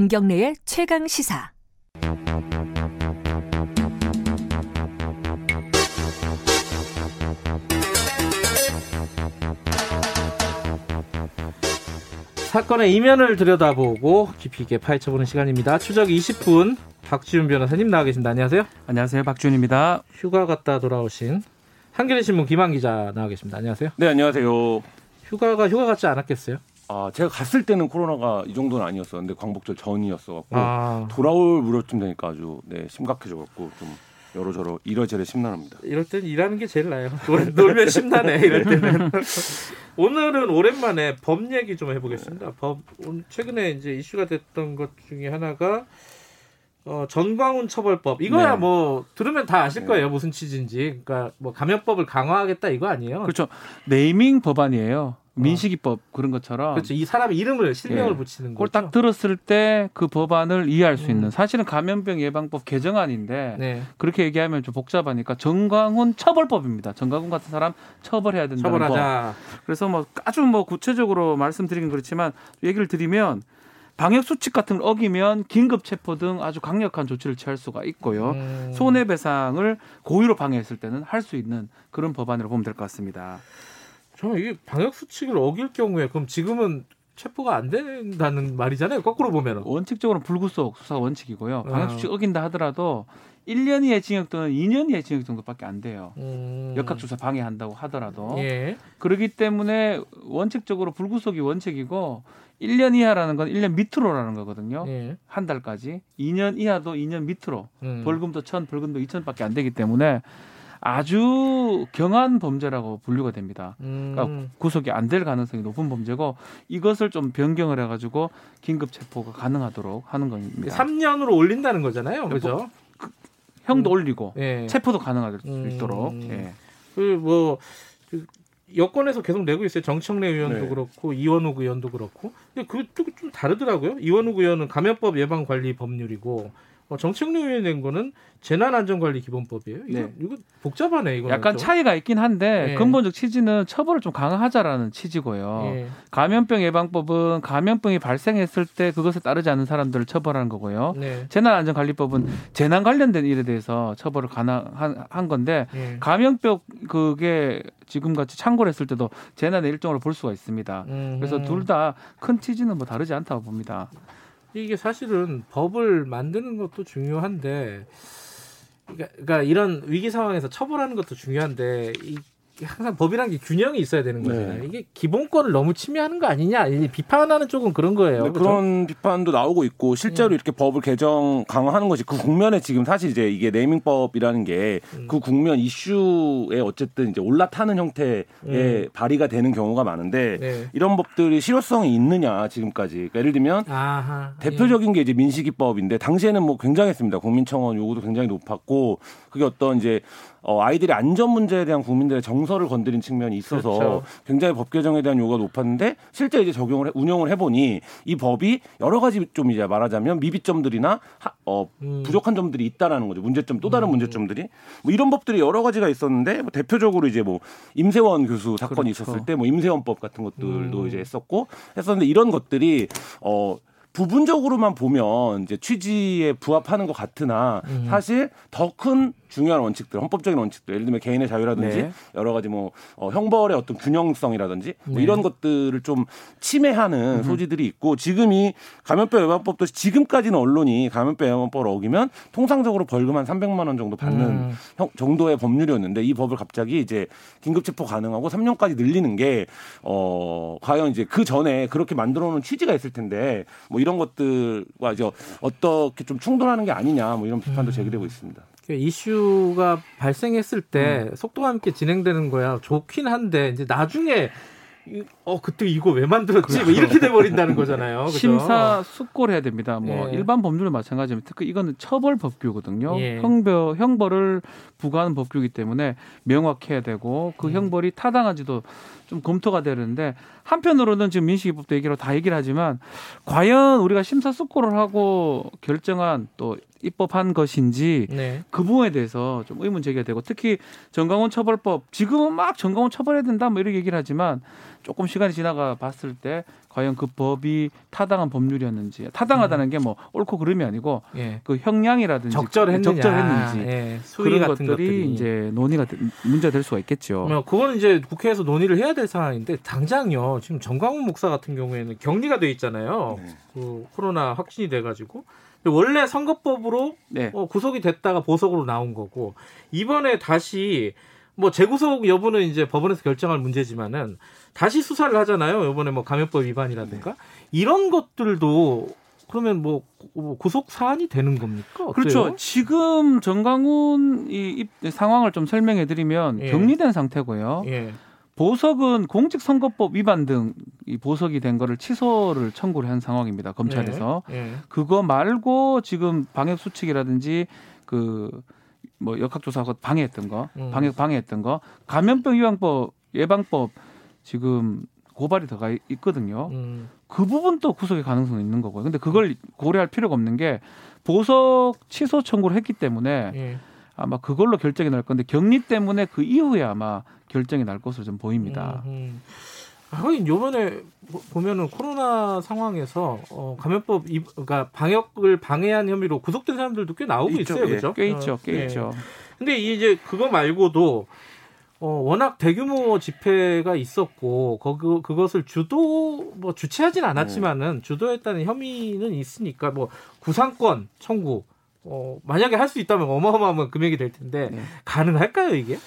김경래의 최강 시사. 사건의 이면을 들여다보고 깊이 있게 파헤쳐보는 시간입니다. 추적 20분 박지훈 변호사님 나와 계십니다. 안녕하세요. 안녕하세요. 박지훈입니다. 휴가 갔다 돌아오신 한겨레 신문 김한 기자 나와 계십니다. 안녕하세요. 네, 안녕하세요. 휴가가 휴가 같지 않았겠어요? 아, 제가 갔을 때는 코로나가 이 정도는 아니었었는데 광복절 전이었어 갖고 아, 돌아올 무렵쯤 되니까 아주 네, 심각해져 갖고 좀 여러저러 이러저러 심란합니다. 이럴 땐 일하는 게 제일 나아요. 놀, 놀면 심나네 이럴 때는. 오늘은 오랜만에 법 얘기 좀 해보겠습니다. 법 오늘 최근에 이제 이슈가 됐던 것 중에 하나가 어, 전광훈 처벌법. 이거야 네. 뭐 들으면 다 아실 거예요 무슨 취지인지. 그러니까 뭐 감염법을 강화하겠다 이거 아니에요. 그렇죠. 네이밍 법안이에요. 민식이법 그런 것처럼 그렇죠. 이 사람 이름을 실명을 예. 붙이는 그걸 거죠. 딱 들었을 때 그 법안을 이해할 수 음. 있는 사실은 감염병 예방법 개정안인데 네. 그렇게 얘기하면 좀 복잡하니까 정광훈 처벌법입니다. 정광훈 같은 사람 처벌해야 된다는 법. 처벌하자. 그래서 뭐 아주 뭐 구체적으로 말씀드리긴 그렇지만 얘기를 드리면 방역 수칙 같은 걸 어기면 긴급 체포 등 아주 강력한 조치를 취할 수가 있고요. 음. 손해 배상을 고의로 방해했을 때는 할 수 있는 그런 법안으로 보면 될 것 같습니다. 저는 이게 방역 수칙을 어길 경우에 그럼 지금은 체포가 안 된다는 말이잖아요. 거꾸로 보면은. 원칙적으로는 불구속 수사 원칙이고요. 아. 방역 수칙 어긴다 하더라도 1년 이하의 징역 또는 2년 이하의 징역 정도밖에 안 돼요. 음. 역학조사 방해한다고 하더라도 예. 그렇기 때문에 원칙적으로 불구속이 원칙이고 1년 이하라는 건 1년 밑으로라는 거거든요. 예. 한 달까지 2년 이하도 2년 밑으로 음. 벌금도 1,000, 벌금도 2,000밖에 안 되기 때문에 아주 경한 범죄라고 분류가 됩니다. 음. 그러니까 구속이 안 될 가능성이 높은 범죄고 이것을 좀 변경을 해가지고 긴급 체포가 가능하도록 하는 겁니다. 3년으로 올린다는 거잖아요. 그죠? 형도 음. 올리고 예. 체포도 가능할 수 음. 있도록. 예. 그뭐 그 여권에서 계속 내고 있어요. 정청래 의원도 네. 그렇고 이원욱 의원도 그렇고. 근데 그것도 좀 다르더라고요. 이원욱 의원은 감염법 예방 관리 법률이고 어, 의원이 낸 거는 재난안전관리기본법이에요. 이거, 네. 이거 복잡하네 이거. 약간 차이가 있긴 한데 예. 근본적 취지는 처벌을 좀 강화하자라는 취지고요. 예. 감염병 예방법은 감염병이 발생했을 때 그것에 따르지 않는 사람들을 처벌하는 거고요. 네. 재난안전관리법은 재난 관련된 일에 대해서 처벌을 가능한 한 건데 예. 감염병 그게 지금 같이 창궐 했을 때도 재난의 일종으로 볼 수가 있습니다. 그래서 음. 둘다 큰 취지는 뭐 다르지 않다고 봅니다. 이게 사실은 법을 만드는 것도 중요한데, 그러니까, 그러니까 이런 위기 상황에서 처벌하는 것도 중요한데, 이 항상 법이란 게 균형이 있어야 되는 거잖아요. 네. 이게 기본권을 너무 침해하는 거 아니냐, 이 비판하는 쪽은 그런 거예요. 네? 그런 비판도 나오고 있고 실제로 이렇게 법을 개정 강화하는 것이 그 국면에 지금 사실 이제 이게 네이밍법이라는 게그 국면 이슈에 어쨌든 이제 올라타는 형태의 음. 발의가 되는 경우가 많은데 네. 이런 법들이 실효성이 있느냐 지금까지 그러니까 예를 들면 아하. 대표적인 게 이제 민식이법인데 당시에는 뭐 굉장했습니다. 국민청원 요구도 굉장히 높았고 그게 어떤 이제 어, 아이들의 안전 문제에 대한 국민들의 정서 를 건드린 측면이 있어서 그렇죠. 굉장히 법 개정에 대한 요구가 높았는데 실제 이제 적용을 해- 운영을 해보니 이 법이 여러 가지 좀 이제 말하자면 미비점들이나 하- 어, 음. 부족한 점들이 있다라는 거죠. 문제점 또 다른 음. 문제점들이 뭐 이런 법들이 여러 가지가 있었는데 뭐 대표적으로 이제 뭐 임세원 교수 사건이 그렇죠. 있었을 때 뭐 임세원법 같은 것들도 음. 이제 했었고 했었는데 이런 것들이 어 부분적으로만 보면 이제 취지에 부합하는 것 같으나 음. 사실 더 큰 중요한 원칙들, 헌법적인 원칙들, 예를 들면 개인의 자유라든지 네. 여러 가지 뭐 어, 형벌의 어떤 균형성이라든지 뭐 네. 이런 것들을 좀 침해하는 소지들이 있고 지금 이 감염병 예방법도 지금까지는 언론이 감염병 예방법을 어기면 통상적으로 벌금 한 300만 원 정도 받는 음. 형- 정도의 법률이었는데 이 법을 갑자기 이제 긴급 체포 가능하고 3년까지 늘리는 게 어, 과연 이제 그 전에 그렇게 만들어 놓은 취지가 있을 텐데 뭐 이런 것들과 이제 어떻게 좀 충돌하는 게 아니냐 뭐 이런 비판도 제기되고 있습니다. 그 이슈가 발생했을 때 음. 속도와 함께 진행되는 거야 좋긴 한데 이제 나중에 이- 어 그때 이거 왜 만들었지 뭐 이렇게 돼 버린다는 거잖아요. 그죠? 심사 숙고를 해야 됩니다. 뭐 예. 일반 법률은 마찬가지입니다. 특히 이거는 처벌 법규거든요. 예. 형벌 형벌을 부과하는 법규이기 때문에 명확해야 되고 그 음. 형벌이 타당한지도 좀 검토가 되는데 한편으로는 지금 민식이법도 얘기로 다 얘기를 하지만 과연 우리가 심사 숙고를 하고 결정한 또 입법한 것인지 네. 그 부분에 대해서 좀 의문 제기가 되고 특히 정강원 처벌법 지금은 막 정강원 처벌해야 된다 뭐 이렇게 얘기를 하지만 조금 시간이 지나가 봤을 때 과연 그 법이 타당한 법률이었는지 타당하다는 게뭐 옳고 그름이 아니고 예. 그 형량이라든지 적절했느냐, 적절했는지 예. 수위 그런 같은 것들이 것들이 이제 논의가 되- 문제가 될 수가 있겠죠. 뭐 그거는 이제 국회에서 논의를 해야 될 상황인데 당장요 지금 정광훈 목사 같은 경우에는 격리가 돼 있잖아요. 네. 그 코로나 확진이 돼가지고 원래 선거법으로 네. 어, 구속이 됐다가 보석으로 나온 거고 이번에 다시 뭐 재구속 여부는 이제 법원에서 결정할 문제지만은 다시 수사를 하잖아요. 이번에 뭐 감염법 위반이라든가 이런 것들도 그러면 뭐 구- 구속 사안이 되는 겁니까? 어때요? 그렇죠. 지금 정강훈 이 입- 상황을 좀 설명해 드리면 예. 격리된 상태고요. 예. 보석은 공직선거법 위반 등 이 보석이 된 거를 취소를 청구를 한 상황입니다. 검찰에서. 예. 그거 말고 지금 방역 수칙이라든지 그 뭐 역학조사하고 방해했던 거, 음. 방역 방해했던 거, 감염병 예방법 예방법 지금 고발이 들어가 있거든요. 음. 그 부분도 구속의 가능성이 있는 거고요. 근데 그걸 고려할 필요가 없는 게 보석 취소 청구를 했기 때문에 예. 아마 그걸로 결정이 날 건데 격리 때문에 그 이후에 아마 결정이 날 것으로 좀 보입니다. 음, 음. 하긴 요번에 보- 보면은 코로나 상황에서 어, 감염법 이, 그러니까 방역을 방해한 혐의로 구속된 사람들도 꽤 나오고 있죠, 있어요, 예. 그죠? 꽤 있죠, 어, 꽤 예. 있죠. 근데 이제 그거 말고도 어, 워낙 대규모 집회가 있었고 거그 그것을 주도 뭐 주최하진 않았지만은 주도했다는 혐의는 있으니까 뭐 구상권 청구 어, 만약에 할 수 있다면 어마어마한 금액이 될 텐데 네. 가능할까요 이게?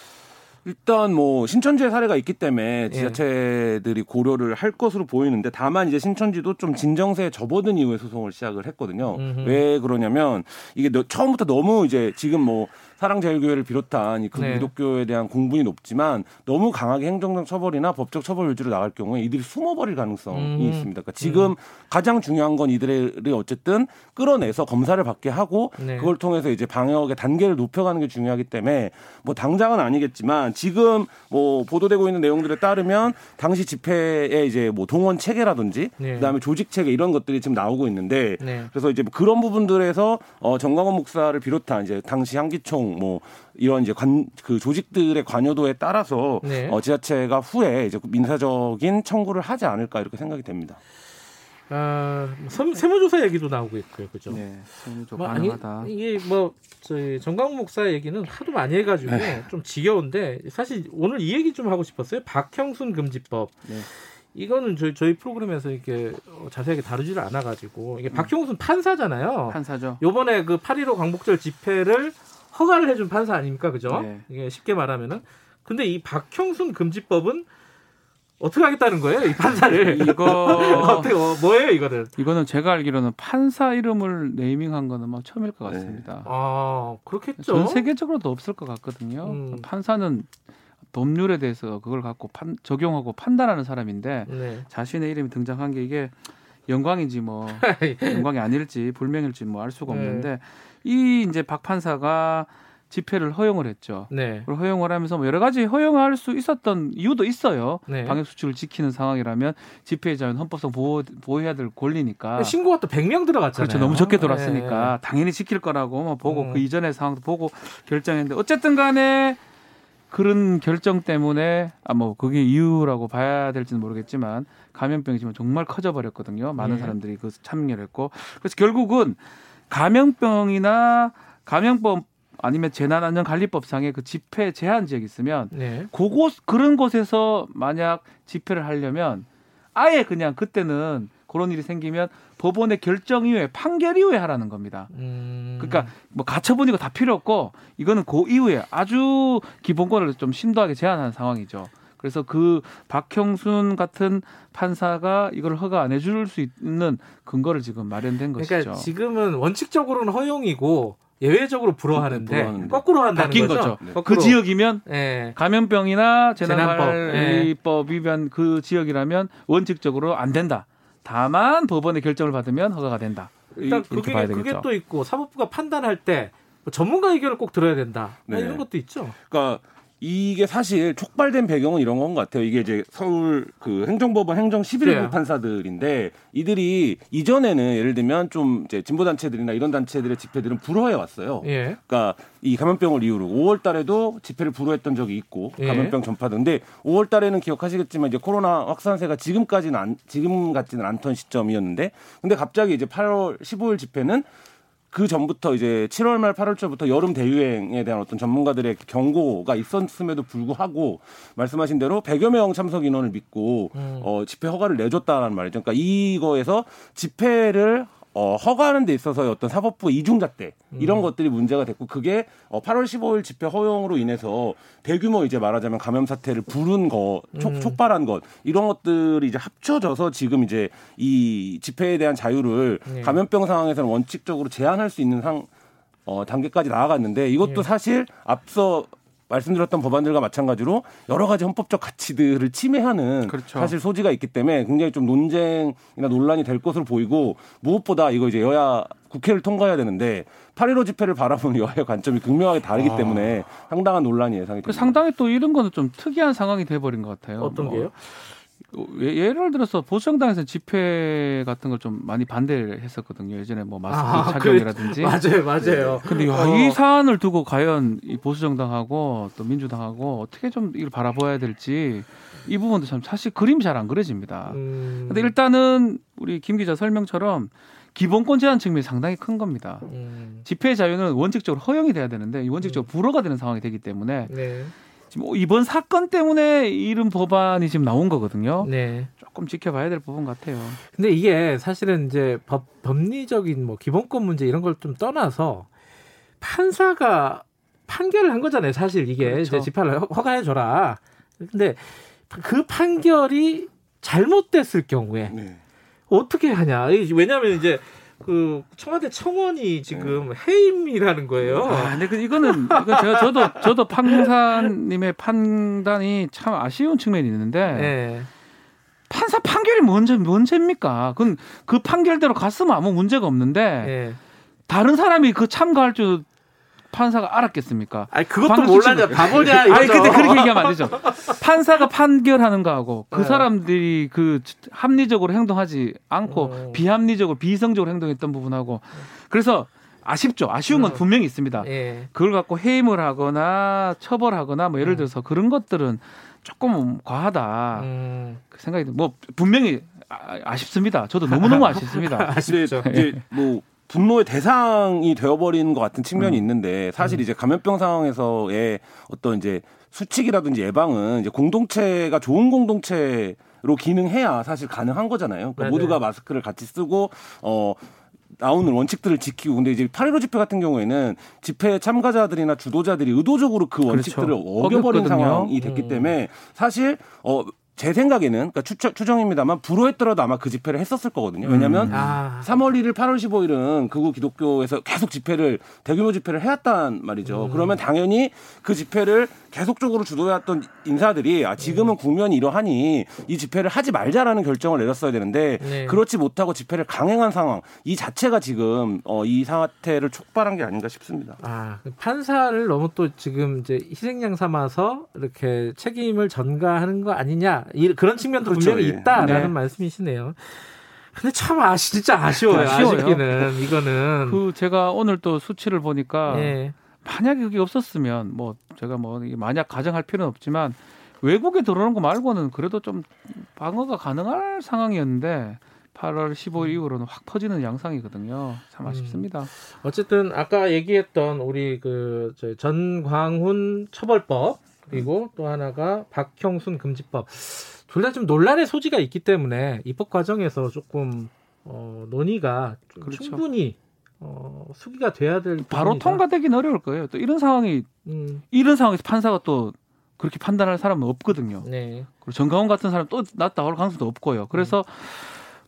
일단 뭐 신천지의 사례가 있기 때문에 예. 지자체들이 고려를 할 것으로 보이는데 다만 이제 신천지도 좀 진정세에 접어든 이후에 소송을 시작을 했거든요. 음흠. 왜 그러냐면 이게 너- 처음부터 너무 이제 지금 뭐 사랑제일교회를 비롯한 이그 네. 기독교에 대한 공분이 높지만 너무 강하게 행정적 처벌이나 법적 처벌 위주로 나갈 경우에 이들이 숨어버릴 가능성이 음. 있습니다. 그러니까 지금 가장 중요한 건 이들이 어쨌든 끌어내서 검사를 받게 하고 네. 그걸 통해서 이제 방역의 단계를 높여가는 게 중요하기 때문에 뭐 당장은 아니겠지만 지금 뭐 보도되고 있는 내용들에 따르면 당시 집회에 이제 뭐 동원 체계라든지 네. 그다음에 조직 체계 이런 것들이 지금 나오고 있는데 네. 그래서 이제 뭐 그런 부분들에서 어 정광훈 목사를 비롯한 이제 당시 한기총 뭐 이런 이제 관 그 조직들의 관여도에 따라서 네. 어 지자체가 후에 이제 민사적인 청구를 하지 않을까 이렇게 생각이 됩니다. 아, 세- 세무조사 얘기도 나오고 있고요, 그죠? 네, 세무조 뭐 아니, 가능하다. 이게 뭐 저희 정강훈 목사 얘기는 하도 많이 해가지고 네. 좀 지겨운데 사실 오늘 이 얘기 좀 하고 싶었어요. 박형순 금지법. 네. 이거는 저희 저희 프로그램에서 이렇게 어, 자세하게 다루지를 않아가지고 이게 박형순 판사잖아요. 판사죠. 요번에 그8.15 광복절 집회를 허가를 해준 판사 아닙니까, 그죠? 네. 이게 쉽게 말하면은. 근데 이 박형순 금지법은 어떻게 하겠다는 거예요, 이 판사를? 이거 어떻게 어, 뭐예요, 이거는? 이거는 제가 알기로는 판사 이름을 네이밍한 거는 뭐 처음일 것 같습니다. 아, 그렇겠죠. 전 세계적으로도 없을 것 같거든요. 음. 판사는 법률에 대해서 그걸 갖고 판, 적용하고 판단하는 사람인데 네. 자신의 이름이 등장한 게 이게 영광인지 뭐 영광이 아닐지 불명일지 뭐 알 수가 네. 없는데 이 이제 박 판사가 집회를 허용을 했죠. 네. 허용을 하면서 뭐 여러 가지 허용할 수 있었던 이유도 있어요. 네. 방역 수칙을 지키는 상황이라면 집회의 자유는 헌법상 보호, 보호해야 될 권리니까. 신고가 또 100명 들어갔잖아요. 그렇죠. 너무 적게 돌았으니까 당연히 지킬 거라고 뭐 보고 음. 그 이전의 상황도 보고 결정했는데 어쨌든 간에 그런 결정 때문에 아 뭐 그게 이유라고 봐야 될지는 모르겠지만 감염병이 지금 정말 커져 버렸거든요. 많은 예. 사람들이 그 참여를 했고 그래서 결국은 감염병이나 감염법 아니면 재난안전관리법상의 그 집회 제한 지역이 있으면 네. 그곳 그런 곳에서 만약 집회를 하려면 아예 그냥 그때는 그런 일이 생기면 법원의 결정 이후에 판결 이후에 하라는 겁니다. 음. 그러니까 뭐 가처분이고 다 필요 없고 이거는 그 이후에 아주 기본권을 좀 심도하게 제한하는 상황이죠. 그래서 그 박형순 같은 판사가 이걸 허가 안 해줄 수 있는 근거를 지금 마련된 그러니까 것이죠. 지금은 원칙적으로는 허용이고 예외적으로 불허하는데 불허하는데. 거꾸로 한다는 바뀐 거죠. 거죠. 거꾸로. 그 지역이면 예. 감염병이나 재난법, 재난관리법 위반 그 지역이라면 원칙적으로 안 된다. 다만 법원의 결정을 받으면 허가가 된다. 일단 그게 봐야 그게 되겠죠. 또 있고 사법부가 판단할 때뭐 전문가 의견을 꼭 들어야 된다. 뭐 네. 이런 것도 있죠. 그러니까 이게 사실 촉발된 배경은 이런 건 것 같아요. 이게 이제 서울 그 행정법원 행정 11부 네. 판사들인데 이들이 이전에는 예를 들면 좀 이제 진보 단체들이나 이런 단체들의 집회들은 불허해 왔어요. 예. 그러니까 이 감염병을 이유로 5월 달에도 집회를 불허했던 적이 있고 예. 감염병 전파인데 5월 달에는 기억하시겠지만 이제 코로나 확산세가 지금까지는 안, 지금 같지는 않던 시점이었는데 근데 갑자기 이제 8월 15일 집회는 그 전부터 이제 7월 말 8월 초부터 여름 대유행에 대한 어떤 전문가들의 경고가 있었음에도 불구하고 말씀하신 대로 100여 명 참석 인원을 믿고 음. 어, 집회 허가를 내줬다는 말이죠. 그러니까 이거에서 집회를 어, 허가하는 데 있어서의 어떤 사법부 이중잣대 이런 것들이 문제가 됐고 그게 어, 8월 15일 집회 허용으로 인해서 대규모 이제 말하자면 감염 사태를 부른 거 촉, 음. 촉발한 것 이런 것들이 이제 합쳐져서 지금 이제 이 집회에 대한 자유를 네. 감염병 상황에서는 원칙적으로 제한할 수 있는 상 어, 단계까지 나아갔는데 이것도 예. 사실 앞서 말씀드렸던 법안들과 마찬가지로 여러 가지 헌법적 가치들을 침해하는 그렇죠. 사실 소지가 있기 때문에 굉장히 좀 논쟁이나 논란이 될 것으로 보이고 무엇보다 이거 이제 여야 국회를 통과해야 되는데 8.15 집회를 바라보는 여야의 관점이 극명하게 다르기 아. 때문에 상당한 논란이 예상이 그 됩니다. 상당히 또 이런 거는 좀 특이한 상황이 돼버린 것 같아요. 어떤 뭐 게요? 예- 예를 들어서 보수정당에서 집회 같은 걸 좀 많이 반대를 했었거든요. 예전에 뭐 마스크 아, 착용이라든지. 맞아요, 맞아요. 근데 야, 어. 이 사안을 두고 과연 이 보수정당하고 또 민주당하고 어떻게 좀 이걸 바라봐야 될지 이 부분도 참 사실 그림이 잘 안 그려집니다. 음. 근데 일단은 우리 김 기자 설명처럼 기본권 제한 측면이 상당히 큰 겁니다. 음. 집회 자유는 원칙적으로 허용이 돼야 되는데 이 원칙적으로 불허가 되는 상황이 되기 때문에 네. 지금 이번 사건 때문에 이런 법안이 지금 나온 거거든요. 네. 조금 지켜봐야 될 부분 같아요. 근데 이게 사실은 이제 법, 법리적인 뭐 기본권 문제 이런 걸 좀 떠나서 판사가 판결을 한 거잖아요. 사실 이게 그렇죠. 이제 집회를 허- 허가해 줘라. 근데 그 판결이 잘못됐을 경우에 네. 어떻게 하냐. 이- 왜냐하면 이제 그 청와대 청원이 지금 해임이라는 거예요. 아, 근데 그 이거는 이거 제가 저도 저도 판사님의 판단이 참 아쉬운 측면이 있는데 네. 판사 판결이 뭔지 뭔죄입니까? 그건 그 판결대로 갔으면 아무 문제가 없는데 네. 다른 사람이 그 참가할 줄 판사가 알았겠습니까? 아니 그것도 수치는- 바보냐 아니 이거죠. 근데 그렇게 얘기하면 안 되죠. 판사가 판결하는 거하고 그 네. 사람들이 그 합리적으로 행동하지 않고 어. 비합리적으로 비이성적으로 행동했던 부분하고 그래서 아쉽죠. 아쉬운 건 음. 분명히 있습니다. 예. 그걸 갖고 해임을 하거나 처벌하거나 뭐 예를 음. 들어서 그런 것들은 조금 과하다 음. 그 생각이 들- 뭐 분명히 아, 아쉽습니다. 저도 너무 너무 아쉽습니다. 아쉽죠. 이제 뭐 분노의 대상이 되어버리는 것 같은 측면이 있는데 사실 이제 감염병 상황에서의 어떤 이제 수칙이라든지 예방은 이제 공동체가 좋은 공동체로 기능해야 사실 가능한 거잖아요. 그러니까 네네. 모두가 마스크를 같이 쓰고 어 나오는 원칙들을 지키고 근데 이제 8.15 집회 같은 경우에는 집회 참가자들이나 주도자들이 의도적으로 그 원칙들을 어겨버린 어겼거든요. 상황이 됐기 음. 때문에 사실 어 제 생각에는 그러니까 추정, 추정입니다만 불허했더라도 아마 그 집회를 했었을 거거든요. 왜냐하면 아. 3월 1일, 8월 15일은 극우 기독교에서 계속 집회를 대규모 집회를 해왔단 말이죠. 그러면 당연히 그 집회를 계속적으로 주도해왔던 인사들이 아 지금은 국면이 이러하니 이 집회를 하지 말자라는 결정을 내렸어야 되는데 네. 그렇지 못하고 집회를 강행한 상황 이 자체가 지금 어, 이 사태를 촉발한 게 아닌가 싶습니다. 아, 그 판사를 너무 또 지금 이제 희생양 삼아서 이렇게 책임을 전가하는 거 아니냐 이, 그런 측면도 그렇죠, 분명히 예. 있다라는 네. 말씀이시네요. 근데 참 아쉬 진짜 아쉬워요. 아쉬워요. 아쉽기는 이거는 그 제가 오늘 또 수치를 보니까 예. 만약에 그게 없었으면 뭐 제가 뭐 만약 가정할 필요는 없지만 외국에 들어오는 거 말고는 그래도 좀 방어가 가능할 상황이었는데 8월 15일 이후로는 확 퍼지는 양상이거든요. 참 아쉽습니다. 어쨌든 아까 얘기했던 우리 그 전광훈 처벌법 그리고 또 하나가 박형순 금지법 둘 다 좀 논란의 소지가 있기 때문에 입법 과정에서 조금 어, 논의가 좀 그렇죠. 충분히 어, 수기가 돼야 될 바로 부분이다. 통과되긴 어려울 거예요. 또 이런 상황이 음, 이런 상황에서 판사가 또 그렇게 판단할 사람은 없거든요. 네. 그리고 정강훈 같은 사람 또 나올 가능성도 없고요. 그래서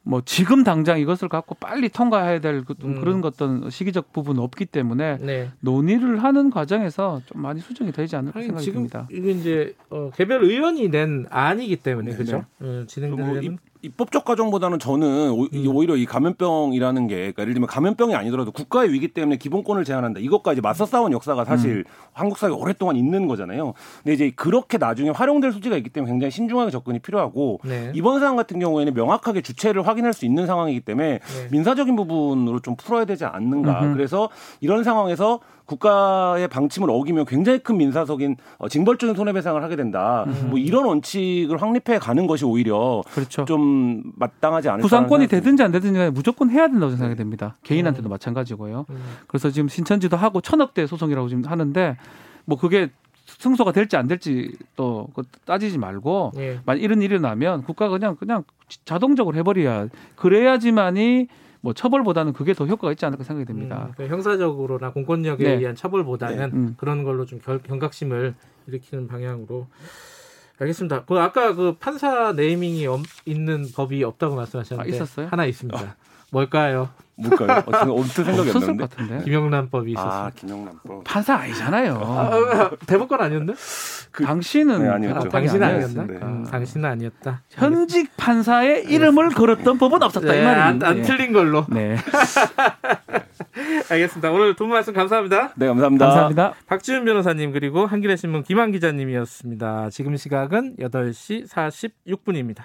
뭐 지금 당장 이것을 갖고 빨리 통과해야 될 그- 음. 그런 어떤 시기적 부분은 없기 때문에 네. 논의를 하는 과정에서 좀 많이 수정이 되지 않을까 아니, 생각이 듭니다. 이게 이제 어, 개별 의원이 낸 안이기 때문에 네, 그죠? 어, 진행되는 뭐 입, 입법적 과정보다는 저는 오, 이- 음. 오히려 이 감염병이라는 게 그러니까 예를 들면 감염병이 아니더라도 국가의 위기 때문에 기본권을 제한한다. 이것까지 맞서 싸운 역사가 사실 한국 사회에 오랫동안 있는 거잖아요. 근데 이제 그렇게 나중에 활용될 소지가 있기 때문에 굉장히 신중하게 접근이 필요하고 네. 이번 사안 같은 경우에는 명확하게 주체를 확인할 수 있는 상황이기 때문에 네. 민사적인 부분으로 좀 풀어야 되지 않는가. 음흠. 그래서 이런 상황에서 국가의 방침을 어기면 굉장히 큰 민사적인 어, 징벌적인 손해배상을 하게 된다. 음. 뭐 이런 원칙을 확립해 가는 것이 오히려 그렇죠. 좀 마땅하지 않을까. 구상권이 되든지 안 되든지 무조건 해야 된다고 생각이 됩니다. 개인한테도 마찬가지고요. 음. 그래서 지금 신천지도 하고 천억대 소송이라고 지금 하는데 뭐 그게 승소가 될지 안 될지 또 따지지 말고 예. 만약 이런 일이 나면 국가가 그냥 그냥 자동적으로 해버려야 그래야지만이 뭐 처벌보다는 그게 더 효과가 있지 않을까 생각이 됩니다. 음, 그 형사적으로나 공권력에 네. 의한 처벌보다는 음. 그런 걸로 좀 결, 경각심을 일으키는 방향으로 알겠습니다. 그 아까 그 판사 네이밍이 엄- 있는 법이 없다고 말씀하셨는데 아, 있었어요? 하나 있습니다. 뭘까요? 뭘까요? 어, 생각이 안 없었을 나는데. 것 같은데. 김영란법이 아, 있었어요. 김영란법. 판사 아니잖아요. 아, 대법관 아니었나? 그- 당신은 네, 아니었죠. 아, 아니었으니까. 아니었나? 음, 당신은 아니었다. 현직 판사의 이름을 걸었던 법은 없었다 이 네, 안, 말입니다. 안 예. 틀린 걸로. 네, 알겠습니다. 오늘 두분 말씀 감사합니다. 네, 감사합니다. 감사합니다. 박지훈 변호사님 그리고 한겨레 신문 김한 기자님이었습니다. 지금 시각은 8시 46분입니다.